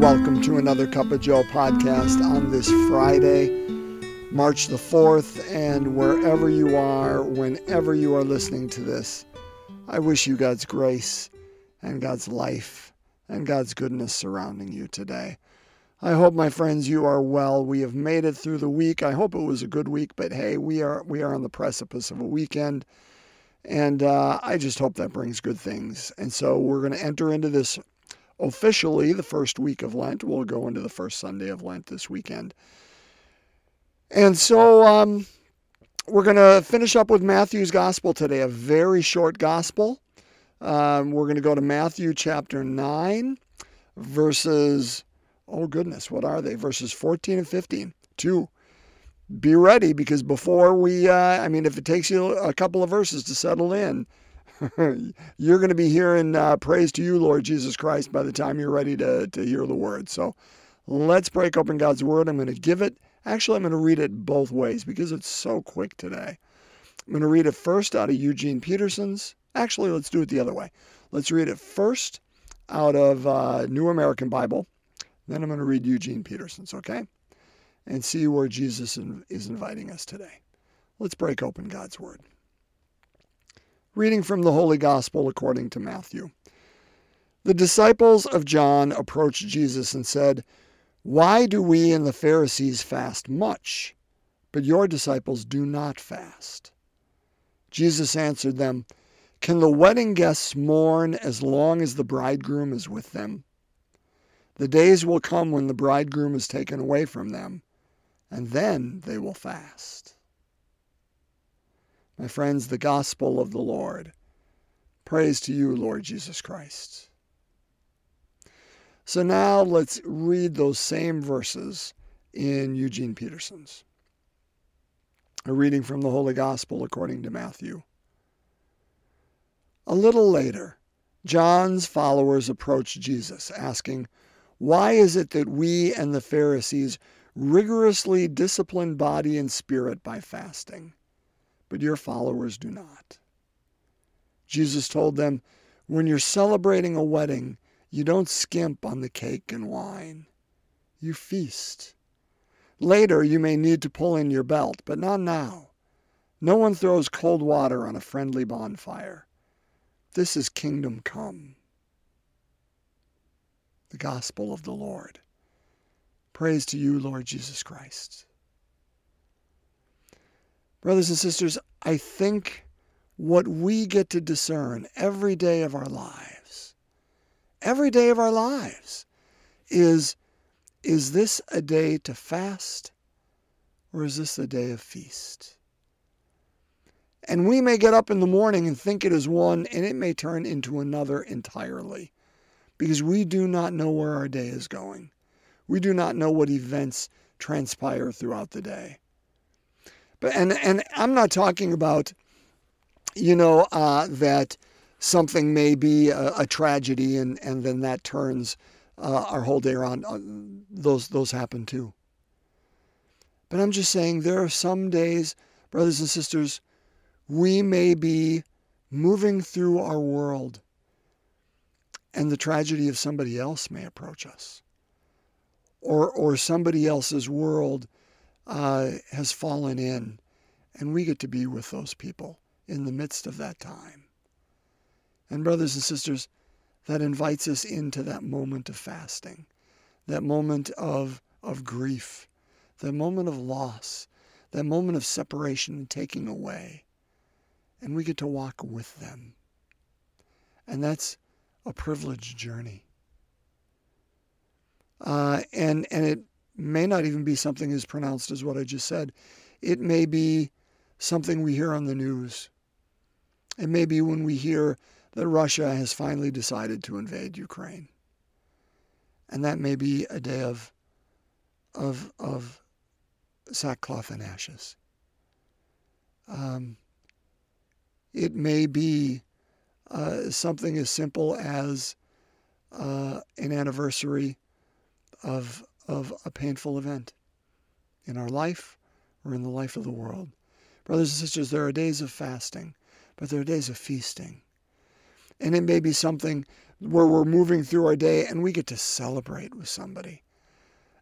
welcome to another Cup of Joe podcast on this Friday, March the 4th. And wherever you are, whenever you are listening to this, I wish you God's grace and God's life and God's goodness surrounding you today. I hope, my friends, you are well. We have made it through the week. I hope it was a good week, but hey, we are we are on the precipice of a weekend, and uh, I just hope that brings good things. And so we're going to enter into this officially the first week of Lent. We'll go into the first Sunday of Lent this weekend. And so um, we're going to finish up with Matthew's gospel today, a very short gospel. Um, we're going to go to Matthew chapter 9, verses, oh goodness, what are they? Verses 14 and 15. Two. Be ready because before we, uh, I mean, if it takes you a couple of verses to settle in, you're going to be hearing uh, praise to you, Lord Jesus Christ, by the time you're ready to, to hear the word. So let's break open God's word. I'm going to give it, actually, I'm going to read it both ways because it's so quick today. I'm going to read it first out of Eugene Peterson's. Actually, let's do it the other way. Let's read it first out of uh, New American Bible. Then I'm going to read Eugene Peterson's, okay? And see where Jesus is inviting us today. Let's break open God's Word. Reading from the Holy Gospel according to Matthew. The disciples of John approached Jesus and said, Why do we and the Pharisees fast much, but your disciples do not fast? Jesus answered them, Can the wedding guests mourn as long as the bridegroom is with them? The days will come when the bridegroom is taken away from them, and then they will fast. My friends, the gospel of the Lord. Praise to you, Lord Jesus Christ. So now let's read those same verses in Eugene Peterson's. A reading from the Holy Gospel according to Matthew. A little later, John's followers approached Jesus, asking, Why is it that we and the Pharisees rigorously discipline body and spirit by fasting? But your followers do not. Jesus told them, when you're celebrating a wedding, you don't skimp on the cake and wine. You feast. Later, you may need to pull in your belt, but not now. No one throws cold water on a friendly bonfire. This is kingdom come. The gospel of the Lord. Praise to you, Lord Jesus Christ. Brothers and sisters, I think what we get to discern every day of our lives, every day of our lives, is is this a day to fast or is this a day of feast? And we may get up in the morning and think it is one, and it may turn into another entirely because we do not know where our day is going. We do not know what events transpire throughout the day. But and and I'm not talking about, you know, uh, that something may be a, a, tragedy and and then that turns uh, our whole day around. Uh, those those happen too. But I'm just saying there are some days, brothers and sisters, we may be moving through our world and the tragedy of somebody else may approach us. Or, or somebody else's world uh, has fallen in, and we get to be with those people in the midst of that time. And, brothers and sisters, that invites us into that moment of fasting, that moment of, of grief, that moment of loss, that moment of separation and taking away. And we get to walk with them. And that's a privileged journey. Uh, and and it may not even be something as pronounced as what I just said. It may be something we hear on the news. It may be when we hear that Russia has finally decided to invade Ukraine. And that may be a day of, of, of sackcloth and ashes. Um, it may be uh, something as simple as uh, an anniversary of of a painful event in our life or in the life of the world. Brothers and sisters, there are days of fasting, but there are days of feasting. And it may be something where we're moving through our day and we get to celebrate with somebody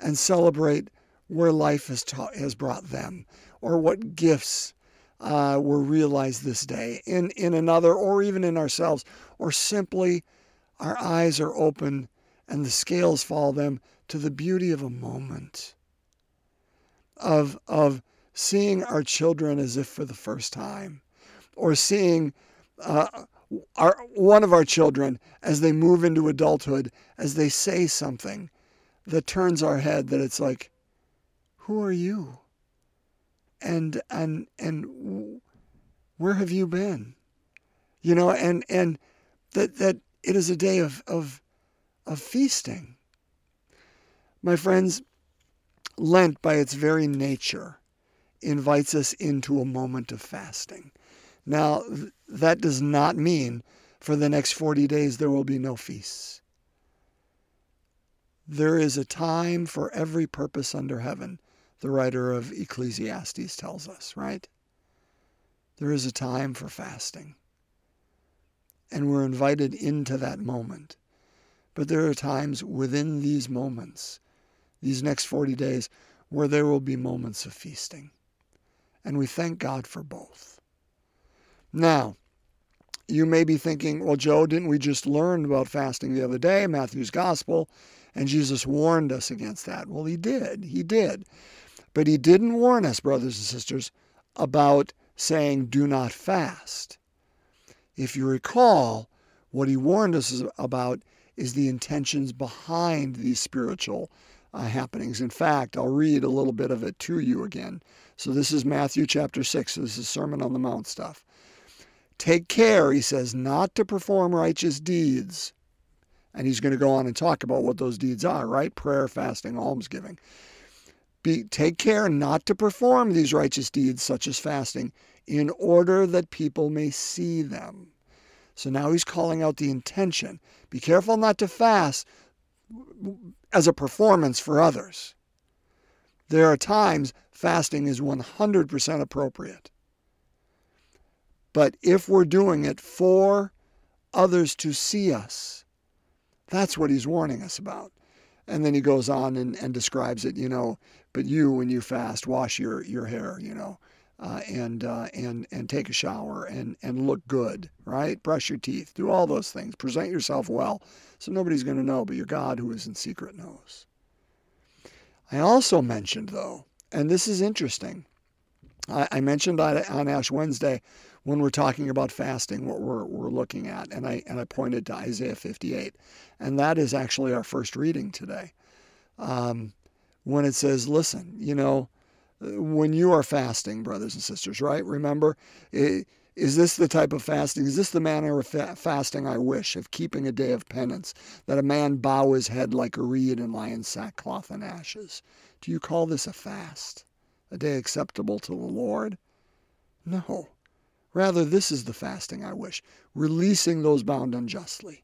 and celebrate where life has, taught, has brought them or what gifts uh, were realized this day in, in another or even in ourselves, or simply our eyes are open and the scales fall them to the beauty of a moment of, of seeing our children as if for the first time, or seeing uh, our, one of our children as they move into adulthood, as they say something that turns our head that it's like, who are you? And and and where have you been? You know, and and that that it is a day of of of feasting. My friends, Lent by its very nature invites us into a moment of fasting. Now, that does not mean for the next 40 days there will be no feasts. There is a time for every purpose under heaven, the writer of Ecclesiastes tells us, right? There is a time for fasting. And we're invited into that moment. But there are times within these moments, these next 40 days, where there will be moments of feasting. And we thank God for both. Now, you may be thinking, well, Joe, didn't we just learn about fasting the other day, Matthew's gospel, and Jesus warned us against that? Well, he did. He did. But he didn't warn us, brothers and sisters, about saying, do not fast. If you recall, what he warned us about is the intentions behind these spiritual uh, happenings. In fact, I'll read a little bit of it to you again. So this is Matthew chapter 6. So this is Sermon on the Mount stuff. Take care, he says, not to perform righteous deeds. And he's going to go on and talk about what those deeds are, right? Prayer, fasting, almsgiving. Be, take care not to perform these righteous deeds, such as fasting, in order that people may see them. So now he's calling out the intention. Be careful not to fast as a performance for others. There are times fasting is 100% appropriate. But if we're doing it for others to see us, that's what he's warning us about. And then he goes on and, and describes it, you know, but you, when you fast, wash your, your hair, you know, uh, and, uh, and, and take a shower and, and look good, right? Brush your teeth, do all those things, present yourself well. So nobody's going to know, but your God who is in secret knows. I also mentioned, though, and this is interesting, I, I mentioned on, on Ash Wednesday when we're talking about fasting, what we're, we're looking at, and I, and I pointed to Isaiah 58, and that is actually our first reading today. Um, when it says, listen, you know, when you are fasting, brothers and sisters, right? Remember, is this the type of fasting? Is this the manner of fa- fasting I wish, of keeping a day of penance, that a man bow his head like a reed and lie in sackcloth and ashes? Do you call this a fast? A day acceptable to the Lord? No. Rather, this is the fasting I wish, releasing those bound unjustly,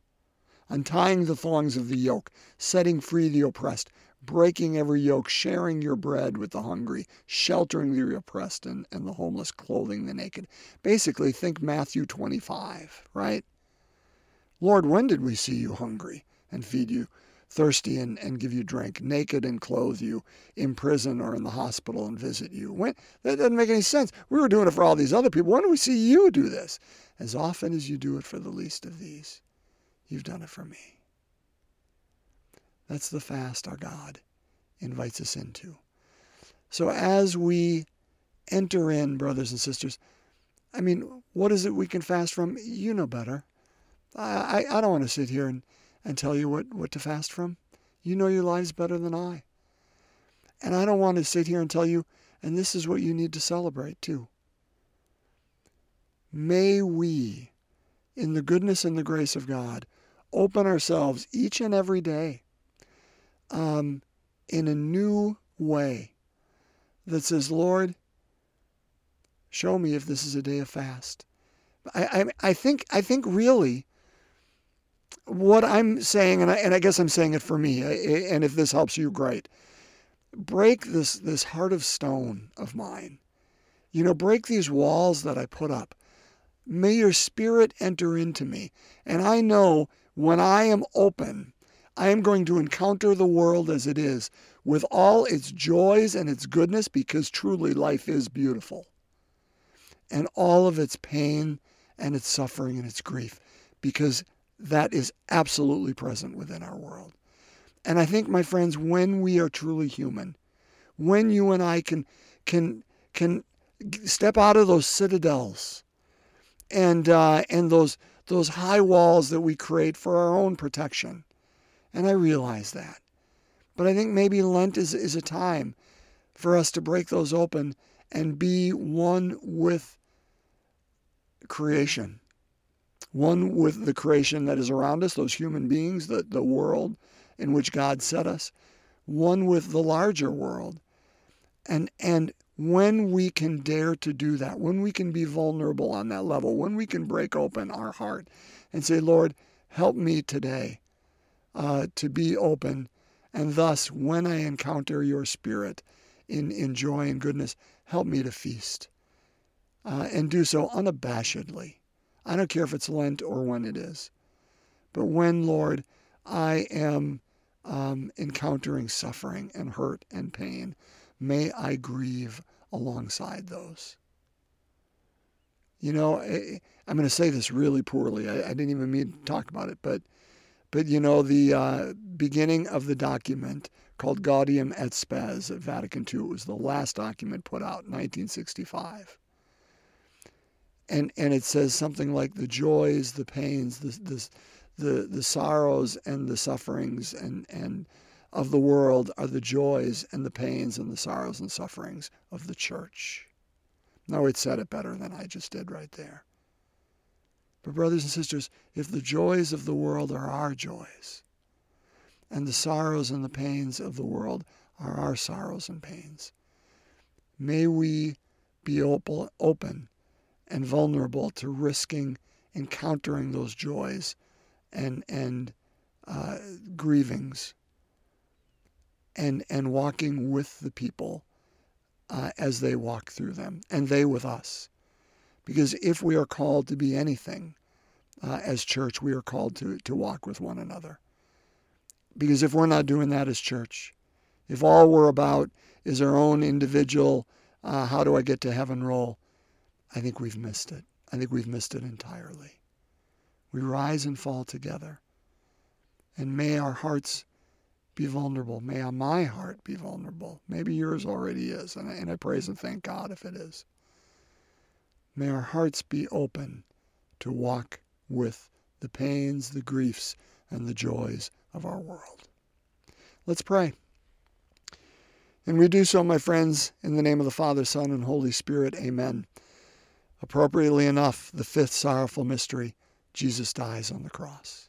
untying the thongs of the yoke, setting free the oppressed, breaking every yoke, sharing your bread with the hungry, sheltering the oppressed and, and the homeless, clothing the naked. Basically, think Matthew 25, right? Lord, when did we see you hungry and feed you, thirsty and, and give you drink, naked and clothe you, in prison or in the hospital and visit you? When that doesn't make any sense. We were doing it for all these other people. When do we see you do this? As often as you do it for the least of these, you've done it for me. That's the fast our God invites us into. So as we enter in, brothers and sisters, I mean, what is it we can fast from? You know better. I, I, I don't want to sit here and, and tell you what, what to fast from. You know your lives better than I. And I don't want to sit here and tell you, and this is what you need to celebrate too. May we, in the goodness and the grace of God, open ourselves each and every day um, in a new way that says, Lord, show me if this is a day of fast. I, I, I think I think really what I'm saying, and I, and I guess I'm saying it for me, and if this helps you, great. Break this this heart of stone of mine. You know, break these walls that I put up. may your spirit enter into me. And I know when I am open, I am going to encounter the world as it is with all its joys and its goodness because truly life is beautiful. And all of its pain and its suffering and its grief because that is absolutely present within our world. And I think, my friends, when we are truly human, when you and I can can can step out of those citadels and uh, and those those high walls that we create for our own protection, and I realize that, but I think maybe Lent is is a time for us to break those open and be one with creation. One with the creation that is around us, those human beings, the, the world in which God set us, one with the larger world. And, and when we can dare to do that, when we can be vulnerable on that level, when we can break open our heart and say, Lord, help me today uh, to be open. And thus, when I encounter your spirit in, in joy and goodness, help me to feast uh, and do so unabashedly I don't care if it's Lent or when it is. But when, Lord, I am um, encountering suffering and hurt and pain, may I grieve alongside those. You know, I, am going to say this really poorly. I, I, didn't even mean to talk about it, but, but you know, the uh, beginning of the document called Gaudium et Spes at Vatican II it was the last document put out in 1965 and and it says something like the joys, the pains, the the the, the sorrows and the sufferings and and of the world are the joys and the pains and the sorrows and sufferings of the church. Now it said it better than I just did right there. But brothers and sisters, if the joys of the world are our joys, and the sorrows and the pains of the world are our sorrows and pains, may we be open and vulnerable to risking encountering those joys and and uh, grievings and and walking with the people uh, as they walk through them and they with us because if we are called to be anything uh, as church we are called to to walk with one another because if we're not doing that as church if all we're about is our own individual uh, how do i get to heaven role I think we've missed it. I think we've missed it entirely. We rise and fall together. And may our hearts be vulnerable. May my heart be vulnerable. Maybe yours already is, and I, and I praise and thank God if it is. May our hearts be open to walk with the pains, the griefs, and the joys of our world. Let's pray. And we do so, my friends, in the name of the Father, Son, and Holy Spirit. Amen. Appropriately enough, the fifth sorrowful mystery, Jesus dies on the cross.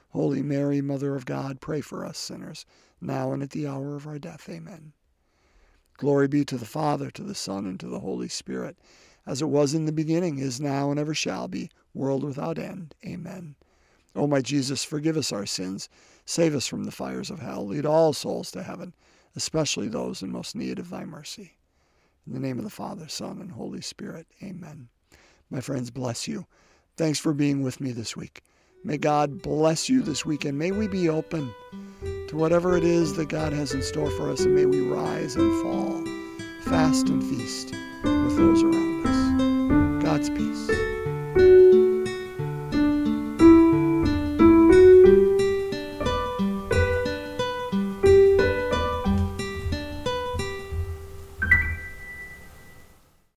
Holy Mary, Mother of God, pray for us sinners, now and at the hour of our death. Amen. Glory be to the Father, to the Son, and to the Holy Spirit, as it was in the beginning, is now, and ever shall be, world without end. Amen. O my Jesus, forgive us our sins, save us from the fires of hell, lead all souls to heaven, especially those in most need of thy mercy. In the name of the Father, Son, and Holy Spirit. Amen. My friends, bless you. Thanks for being with me this week. May God bless you this weekend. May we be open to whatever it is that God has in store for us, and may we rise and fall, fast and feast with those around us. God's peace.